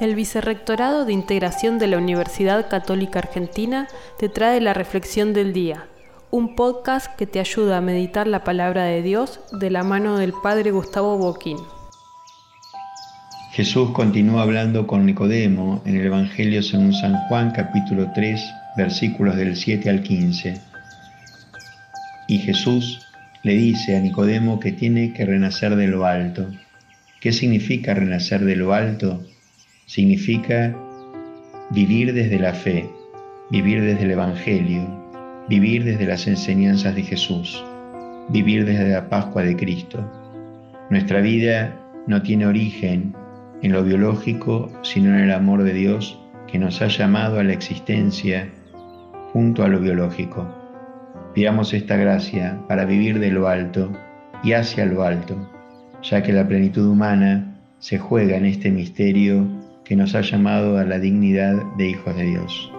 El Vicerrectorado de Integración de la Universidad Católica Argentina te trae la Reflexión del Día, un podcast que te ayuda a meditar la palabra de Dios de la mano del Padre Gustavo Boquín. Jesús continúa hablando con Nicodemo en el Evangelio según San Juan capítulo 3 versículos del 7 al 15. Y Jesús le dice a Nicodemo que tiene que renacer de lo alto. ¿Qué significa renacer de lo alto? Significa vivir desde la fe, vivir desde el Evangelio, vivir desde las enseñanzas de Jesús, vivir desde la Pascua de Cristo. Nuestra vida no tiene origen en lo biológico, sino en el amor de Dios que nos ha llamado a la existencia junto a lo biológico. Pidamos esta gracia para vivir de lo alto y hacia lo alto, ya que la plenitud humana se juega en este misterio que nos ha llamado a la dignidad de hijos de Dios.